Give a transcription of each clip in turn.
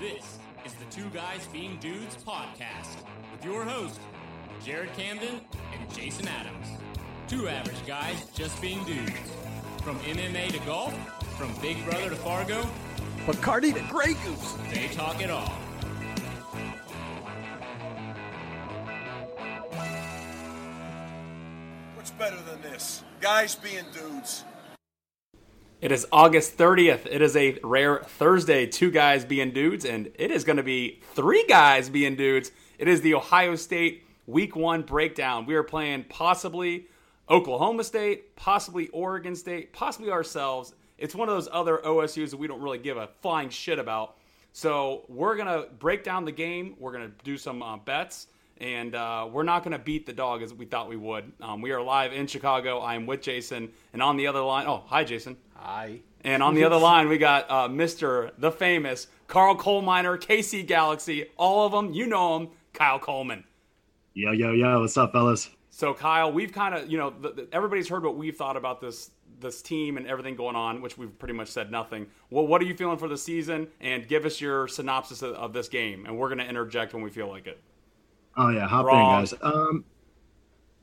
This is the Two Guys Being Dudes podcast with your hosts, Jared Camden and Jason Adams. Two average guys just being dudes. From MMA to golf, from Big Brother to Fargo, Bacardi to Grey Goose. they talk it all. What's better than this? Guys being dudes. It is August 30th. It is a rare Thursday, two guys being dudes, and it is going to be three guys being dudes. It is the Ohio State Week 1 breakdown. We are playing possibly Oklahoma State, possibly Oregon State, possibly ourselves. It's one of those other OSUs that we don't really give a flying shit about. So we're going to break down the game. We're going to do some uh, bets and uh, we're not going to beat the dog as we thought we would. Um, we are live in Chicago. I am with Jason, and on the other line, oh hi Jason. Hi. And on the other line, we got uh, Mister the famous Carl Coleminer, KC Galaxy, all of them. You know him, Kyle Coleman. Yo, yo, yo, what's up, fellas? So Kyle, we've kind of you know the, the, everybody's heard what we've thought about this this team and everything going on, which we've pretty much said nothing. Well, what are you feeling for the season? And give us your synopsis of, of this game, and we're going to interject when we feel like it. Oh yeah, hop Wrong. in, guys. Um,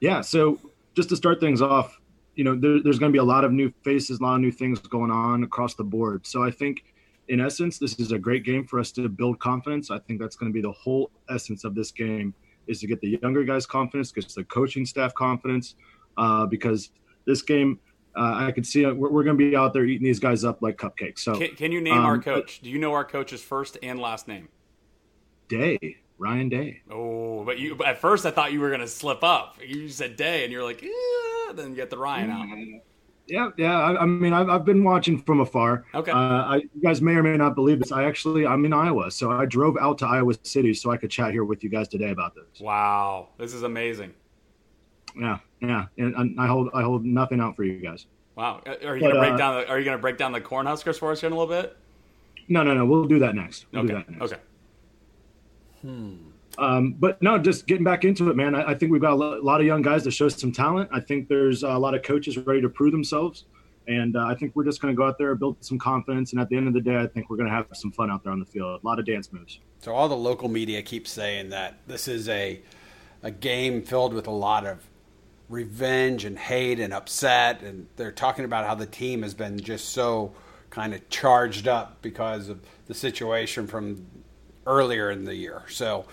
yeah, so just to start things off, you know, there, there's going to be a lot of new faces, a lot of new things going on across the board. So I think, in essence, this is a great game for us to build confidence. I think that's going to be the whole essence of this game is to get the younger guys confidence, get the coaching staff confidence, uh, because this game. Uh, I could see uh, we're, we're going to be out there eating these guys up like cupcakes. So, Can, can you name our um, coach? Do you know our coach's first and last name? Day, Ryan Day. Oh, but you but at first I thought you were gonna slip up. You said day, and you're like, yeah, then get the Ryan out. Yeah, yeah. I, I mean, I've, I've been watching from afar. Okay. Uh, I, you guys may or may not believe this. I actually, I'm in Iowa, so I drove out to Iowa City so I could chat here with you guys today about this. Wow, this is amazing. Yeah, yeah. And, and I hold, I hold nothing out for you guys. Wow, Uh, are you But, gonna break uh, down? The, are you gonna break down the Cornhuskers for us here in a little bit? No, no, no. We'll do that next. We'll Okay, that next. okay. Um, but no, just getting back into it, man. I, I think we've got a lot of young guys that show some talent. I think there's a lot of coaches ready to prove themselves. And uh, I think we're just going to go out there, and build some confidence, and at the end of the day, I think we're going to have some fun out there on the field. A lot of dance moves. So all the local media keeps saying that this is a a game filled with a lot of revenge and hate and upset and they're talking about how the team has been just so kind of charged up because of the situation from earlier in the year. So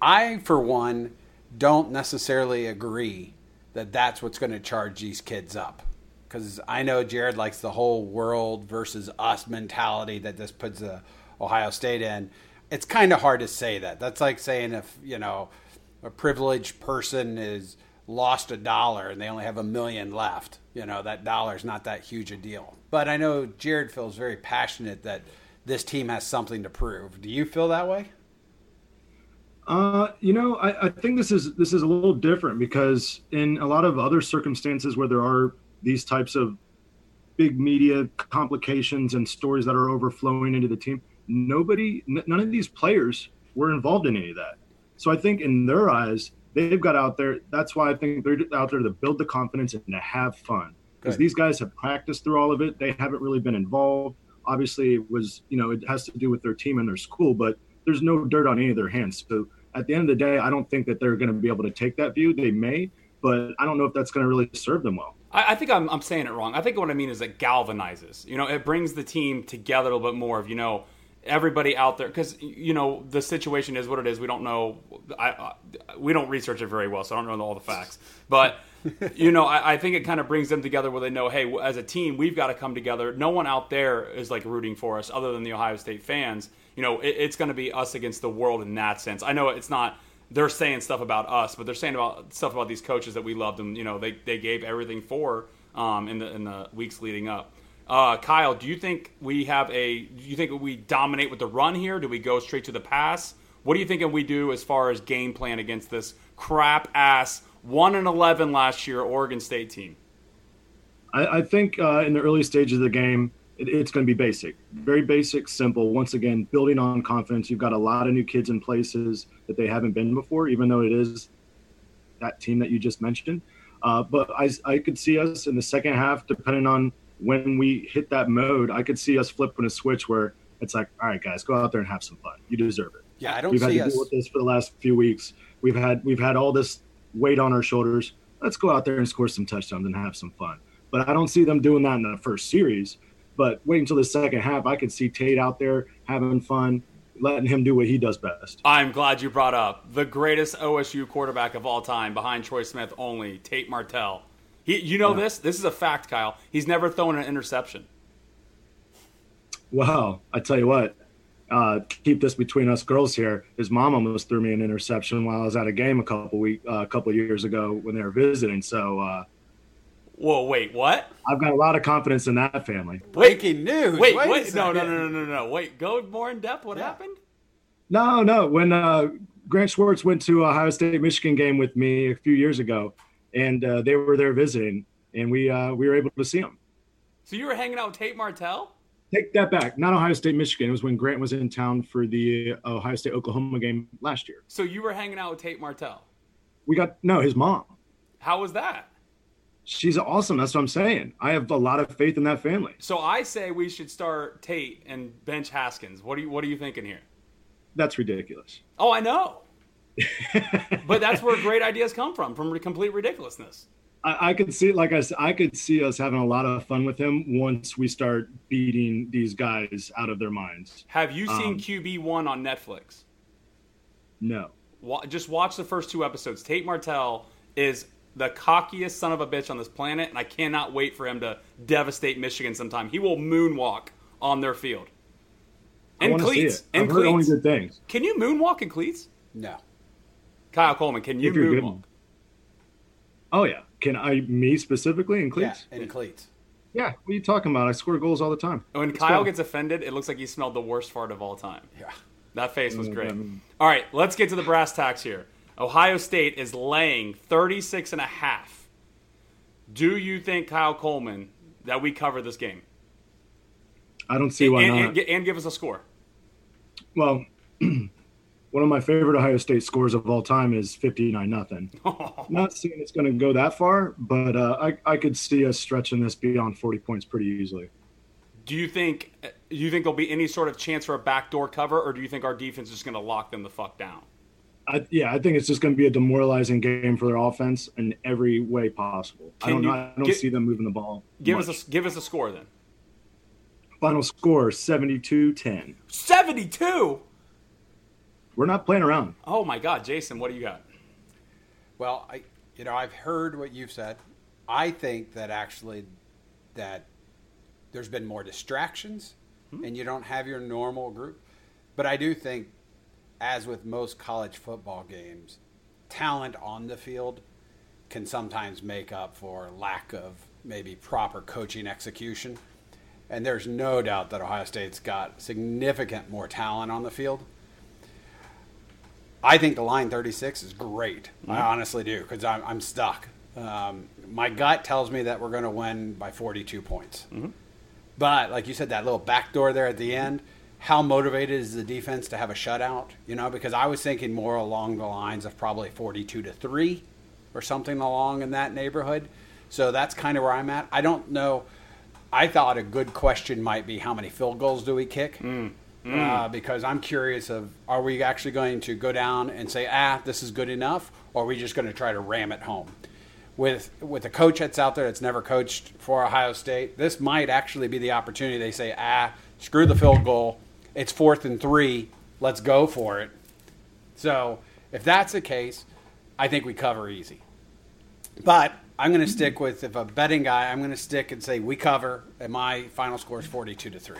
I for one don't necessarily agree that that's what's going to charge these kids up. Because I know Jared likes the whole world versus us mentality that this puts the Ohio State in. It's kind of hard to say that. That's like saying if you know a privileged person is lost a dollar and they only have a million left. You know that dollar is not that huge a deal. But I know Jared feels very passionate that this team has something to prove. Do you feel that way? Uh, you know, I, I think this is this is a little different because in a lot of other circumstances where there are these types of big media complications and stories that are overflowing into the team, nobody, n- none of these players were involved in any of that. So I think in their eyes, they've got out there. That's why I think they're out there to build the confidence and to have fun because these guys have practiced through all of it. They haven't really been involved. Obviously, it was you know it has to do with their team and their school, but there's no dirt on any of their hands. So at the end of the day, I don't think that they're going to be able to take that view. They may, but I don't know if that's going to really serve them well. I, I think I'm, I'm saying it wrong. I think what I mean is it galvanizes. You know, it brings the team together a little bit more. Of you know, everybody out there because you know the situation is what it is. We don't know. I, I we don't research it very well, so I don't know all the facts. But you know, I, I think it kind of brings them together where they know, hey, as a team, we've got to come together. No one out there is like rooting for us other than the Ohio State fans. You know, it, it's going to be us against the world in that sense. I know it's not. They're saying stuff about us, but they're saying about stuff about these coaches that we loved and you know they, they gave everything for um, in the in the weeks leading up. Uh, Kyle, do you think we have a? Do you think we dominate with the run here? Do we go straight to the pass? What do you think we do as far as game plan against this crap ass one and eleven last year Oregon State team? I, I think uh, in the early stages of the game, it, it's going to be basic, very basic, simple. Once again, building on confidence. You've got a lot of new kids in places that they haven't been before, even though it is that team that you just mentioned. Uh, but I, I could see us in the second half, depending on when we hit that mode, I could see us flipping a switch where It's like, all right, guys, go out there and have some fun. You deserve it. Yeah, I don't we've had to us. deal with this for the last few weeks. We've had we've had all this weight on our shoulders. Let's go out there and score some touchdowns and have some fun. But I don't see them doing that in the first series. But wait until the second half. I could see Tate out there having fun, letting him do what he does best. I'm glad you brought up the greatest OSU quarterback of all time, behind Troy Smith only, Tate Martell. He, you know this? This is a fact, Kyle. He's never thrown an interception. Well, I tell you what, uh, keep this between us girls here. His mom almost threw me an interception while I was at a game a couple week uh, a couple years ago when they were visiting. So uh, Whoa, wait, what? I've got a lot of confidence in that family. Breaking news. Wait, a wait, no, no, no, no, no, no. Wait, go more in depth. What Yeah. happened? No, no. When uh, Grant Schwartz went to Ohio State Michigan game with me a few years ago, and uh, they were there visiting, and we uh, we were able to see him. So you were hanging out with Tate Martell? Take that back. Not Ohio State Michigan. It was when Grant was in town for the Ohio State Oklahoma game last year. So you were hanging out with Tate Martell? We got no his mom. How was that? She's awesome. That's what I'm saying. I have a lot of faith in that family. So I say we should start Tate and bench Haskins. What are you What are you thinking here? That's ridiculous. Oh, I know. but that's where great ideas come from, from complete ridiculousness. I, I could see, like I said, I could see us having a lot of fun with him once we start beating these guys out of their minds. Have you seen Um, QB one on Netflix? No. Wa- Just watch the first two episodes. Tate Martell is the cockiest son of a bitch on this planet, and I cannot wait for him to devastate Michigan sometime. He will moonwalk on their field. I And want to see cleats. it. And I've heard only good things. Can you moonwalk in cleats? No. Kyle Coleman, can you If good. moonwalk? Oh yeah. Can I me specifically in Yeah, cleats? in cleats. Yeah. What are you talking about? I score goals all the time. When It's Kyle fun. gets offended, it looks like he smelled the worst fart of all time. Yeah. That face was great. All right, let's get to the brass tacks here. Ohio State is laying 36 and a half. Do you think Kyle Coleman that we cover this game? I don't see why and, not. and, and give us a score. well, one of my favorite Ohio State scores of all time is 59 nothing. Not saying it's going to go that far, but uh, I, I could see us stretching this beyond 40 points pretty easily. Do you think do you think there'll be any sort of chance for a backdoor cover, or do you think our defense is just going to lock them the fuck down? I, yeah, I think it's just going to be a demoralizing game for their offense in every way possible. I don't, you I don't get- see them moving the ball. Give much. us a give us a score then. final score 72-10. 72. We're not playing around. Oh my god, Jason, what do you got? Well, I you know I've heard what you've said. I think that actually that there's been more distractions, hmm. and you don't have your normal group. But I do think, as with most college football games, talent on the field can sometimes make up for lack of maybe proper coaching execution. And there's no doubt that Ohio State's got significant more talent on the field. I think the line 36 is great. I mm-hmm. honestly do because I'm, I'm stuck. Um, my gut tells me that we're going to win by 42 points. Mm-hmm. But like you said, that little back door there at the end, how motivated is the defense to have a shutout? You know, because I was thinking more along the lines of probably 42 to 3 or something along in that neighborhood. So that's kind of where I'm at. I don't know. I thought a good question might be how many field goals do we kick? Mm. Uh, because I'm curious of are we actually going to go down and say ah this is good enough, or are we just going to try to ram it home? With with a coach that's out there that's never coached for Ohio State, this might actually be the opportunity. They say ah screw the field goal, it's fourth and three, let's go for it. So if that's the case, I think we cover easy. But I'm going to stick with if a betting guy, I'm going to stick and say we cover, and my final score is 42 to three.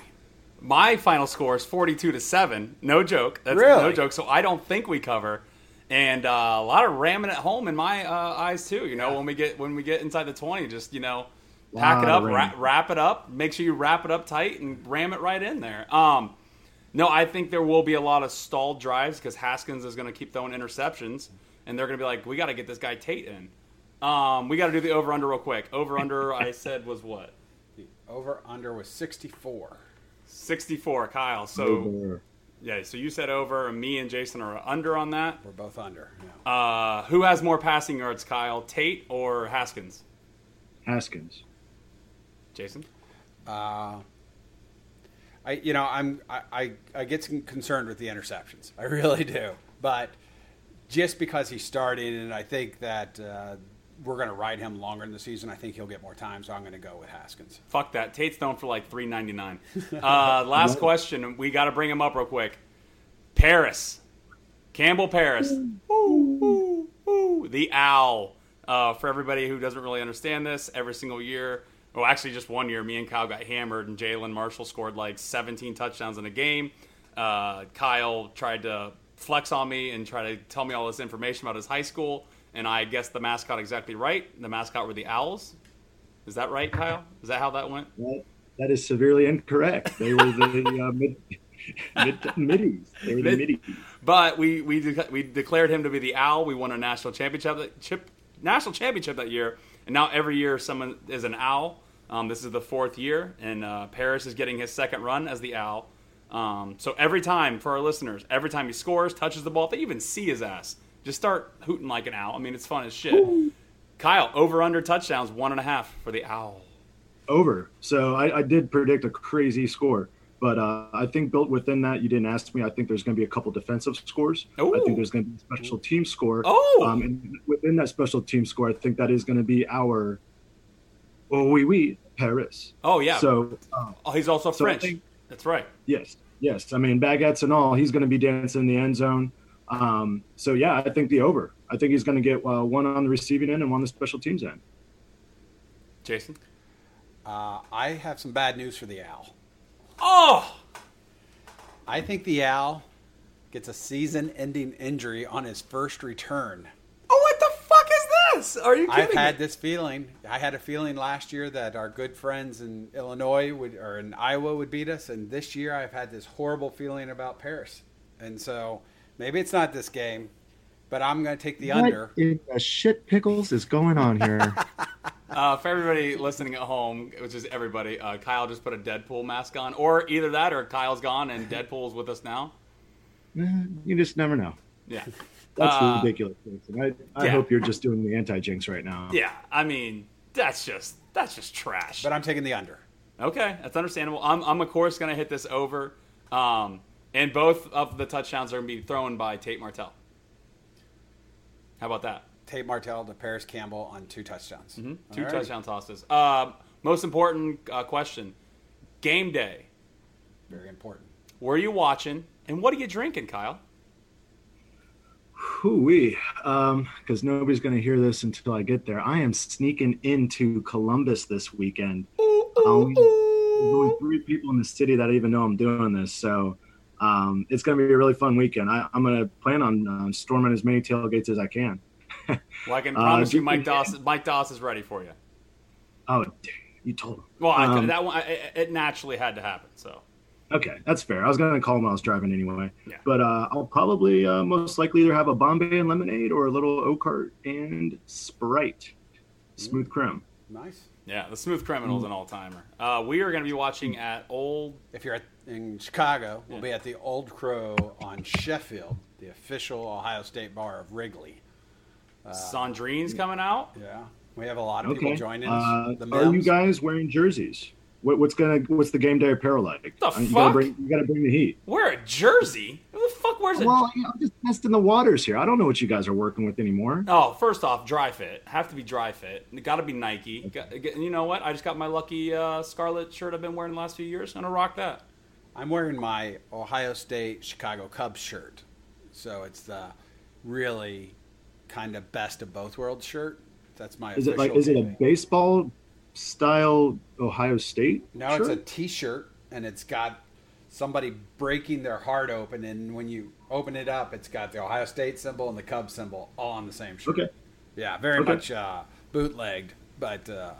My final score is 42 to 7. No joke. That's Really? no joke. So I don't think we cover. And uh, a lot of ramming at home in my uh, eyes too. You know, when we get when we get inside the 20, just you know, pack it up, ra- wrap it up. Make sure you wrap it up tight and ram it right in there. Um, no, I think there will be a lot of stalled drives because Haskins is going to keep throwing interceptions, and they're going to be like, we got to get this guy Tate in. Um, we got to do the over under real quick. Over under I said was what The over under was 64. 64, Kyle. So. Over Yeah, so you said over, and me and Jason are under on that. We're both under. Yeah. Uh, who has more passing yards, Kyle? Tate or Haskins? Haskins. Jason? Uh, I you know I'm I, I, I get concerned with the interceptions. I really do. But just because he's starting, and I think that uh, we're going to ride him longer in the season. I think he'll get more time, so I'm going to go with Haskins. Fuck that. Tate's known for like three ninety nine. Uh, last question. We got to bring him up real quick. Parris, Campbell Parris, ooh, ooh, ooh, the owl. Uh, for everybody who doesn't really understand this, every single year, well, actually just one year, me and Kyle got hammered, and Jalen Marshall scored like 17 touchdowns in a game. Uh, Kyle tried to flex on me and try to tell me all this information about his high school and I guessed the mascot exactly right. The mascot were the Owls. Is that right, Kyle? Is that how that went? That, that is severely incorrect. They were the uh, mid, mid, middies. They were the middies. But we we de- we declared him to be the Owl. We won a national championship chip, national championship that year, and now every year someone is an Owl. Um, this is the fourth year, and uh, Parris is getting his second run as the Owl. Um, so every time for our listeners, every time he scores, touches the ball, if they even see his ass, just start hooting like an owl. I mean, it's fun as shit. Kyle, over under touchdowns, one and a half for the owl. Over. So I, I did predict a crazy score, but uh, I think built within that, you didn't ask me. I think there's going to be a couple defensive scores. Ooh. I think there's going to be a special team score. Oh. Um, and within that special team score, I think that is going to be our oh oui oui Paris. Oh yeah. So uh, oh, he's also so French. Think, That's right. Yes. Yes. I mean baguettes and all. He's going to be dancing in the end zone. Um, so yeah, I think the over. I think he's going to get uh, one on the receiving end and one on the special teams end. Jason, uh, I have some bad news for the Owl. Oh, I think the Owl gets a season-ending injury on his first return. Oh, what the fuck is this? Are you kidding? Me? I've had this feeling. I had a feeling last year that our good friends in Illinois would or in Iowa would beat us, and this year I've had this horrible feeling about Parris, and so Maybe it's not this game, but I'm going to take the what under. In the shit pickles is going on here? uh, for everybody listening at home, which is everybody, uh, Kyle just put a Deadpool mask on, or either that, or Kyle's gone and Deadpool's with us now. Eh, you just never know. Yeah. That's uh, ridiculous. I, I yeah. hope you're just doing the anti jinx right now. Yeah, I mean that's just that's just trash. But I'm taking the under. Okay, that's understandable. I'm, I'm of course going to hit this over. Um, and both of the touchdowns are going to be thrown by Tate Martell. How about that? Tate Martell to Parris Campbell on two touchdowns. Mm-hmm. Two right. touchdown tosses. Uh, most important uh, question game day. Very important. Where are you watching, and what are you drinking, Kyle? Hooey, because um, nobody's going to hear this until I get there. I am sneaking into Columbus this weekend. Ooh, ooh, ooh. three people in the city that even know I'm doing this. So um, it's going to be a really fun weekend. I, am going to plan on uh, storming as many tailgates as I can. well, I can promise uh, you, Mike Doss. Mike Doss is ready for you. Oh, you told him. Well, um, that one it, it naturally had to happen. So. Okay, that's fair. I was going to call him when I was driving anyway. Yeah. But uh, I'll probably uh, most likely either have a Bombay and lemonade or a little Oakheart and Sprite, smooth creme. Nice. Yeah, the smooth criminal is an all timer. Uh, we are going to be watching at Old. If you're at, in Chicago, we'll be at the Old Crow on Sheffield, the official Ohio State bar of Wrigley. Uh, Sandrine's coming out. Yeah, we have a lot of okay. people joining. Uh, are you guys wearing jerseys? What, what's gonna what's the game day apparel like? The you fuck? Gotta bring, you gotta bring the heat. Wear a jersey. Who the fuck wears it? Well, I'm just testing the waters here. I don't know what you guys are working with anymore. Oh, first off, dry fit. Have to be dry fit. Got to be Nike. Okay. Got, you know what? I just got my lucky uh, scarlet shirt I've been wearing the last few years. I'm gonna rock that. I'm wearing my Ohio State Chicago Cubs shirt, so it's the really kind of best of both worlds shirt. That's my. Is it like? Is it a baseball style Ohio State? No, shirt? it's a T-shirt, and it's got somebody breaking their heart open, and when you open it up, it's got the Ohio State symbol and the Cubs symbol all on the same shirt. Okay. Yeah, very okay. much uh, bootlegged, but uh,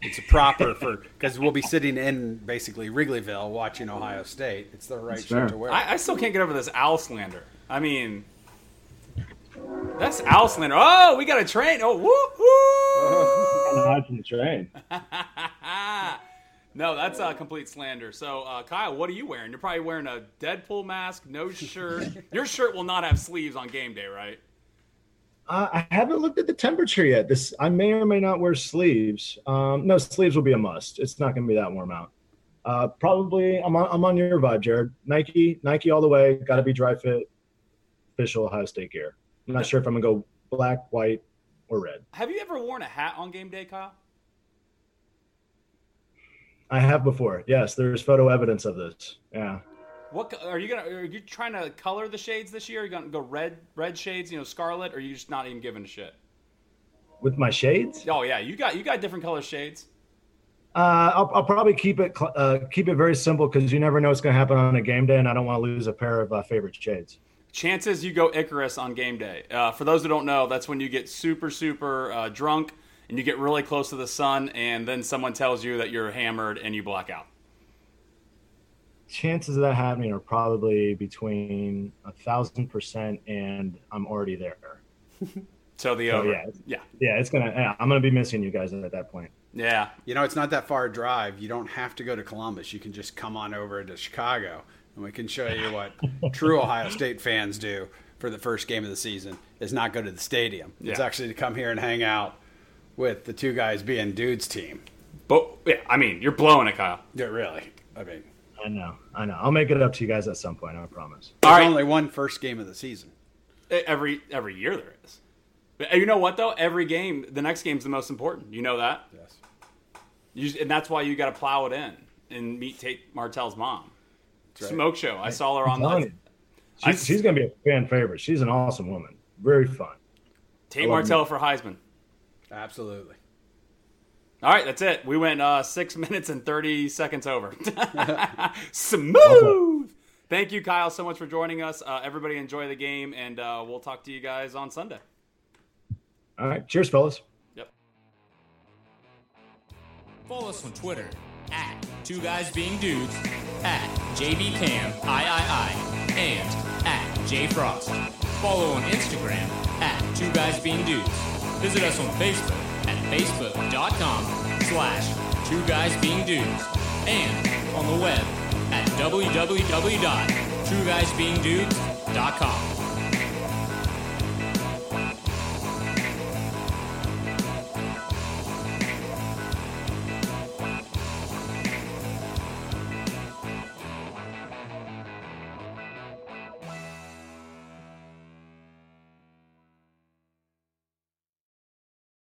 it's a proper for because we'll be sitting in basically Wrigleyville watching Ohio State. It's the right That's shirt fair. to wear. I, I still can't get over this owl slander. I mean, that's owl slander. Oh, we got a train. Oh, woo woo! Hide from the train. no, that's a complete slander. So, uh, Kyle, what are you wearing? You're probably wearing a Deadpool mask, no shirt. Your shirt will not have sleeves on game day, right? Uh, I haven't looked at the temperature yet. This I may or may not wear sleeves. Um, no, sleeves will be a must. It's not going to be that warm out. Uh, probably I'm on, I'm on your vibe, Jared. Nike, Nike all the way. Got to be dry fit, official Ohio State gear. I'm not sure if I'm gonna go black, white, or red. Have you ever worn a hat on game day, Kyle? I have before. Yes, there's photo evidence of this. Yeah. What are you gonna? Are you trying to color the shades this year? Are you gonna go red, red shades? You know, scarlet, or are you just not even giving a shit? With my shades, Oh yeah, you got you got different color shades. uh, I'll, I'll probably keep it uh, keep it very simple because you never know what's going to happen on a game day, and I don't want to lose a pair of uh, favorite shades. Chances you go Icarus on game day. Uh, for those who don't know, that's when you get super super uh, drunk and you get really close to the sun, and then someone tells you that you're hammered and you black out. Chances of that happening are probably between a thousand percent and I'm already there. So the So, yeah. yeah, Yeah, it's gonna. Yeah, I'm gonna be missing you guys at that point. yeah. You know, it's not that far a drive. You don't have to go to Columbus. You can just come on over to Chicago, and we can show you what true Ohio State fans do for the first game of the season is not go to the stadium. It's actually to come here and hang out with the two guys being dudes team. But yeah, I mean, you're blowing it, Kyle. Yeah, really. I mean, I know. I know. I'll make it up to you guys at some point. I promise. there's All right. only one first game of the season. Every every year there is. But you know what though? Every game, the next game's the most important. You know that, Yes. you, and that's why you got to plow it in and meet Tate Martell's mom. right. Smoke show. I saw her on the. She's, she's gonna be a fan favorite. She's an awesome woman. Very fun. Tate I love Martell for Heisman. Absolutely. All right, that's it. We went uh, six minutes and thirty seconds over. Smooth. Thank you, Kyle, so much for joining us. Uh, everybody, enjoy the game, and uh, we'll talk to you guys on Sunday. All right. Cheers, fellas. Yep. Follow us on Twitter at Two Guys Being Dudes, at JBCam III, and at JFrost. Follow on Instagram at Two Guys Being Dudes. Visit us on Facebook at facebook.com slash Two Guys Being Dudes and on the web at www.twoguysbeingdudes.com.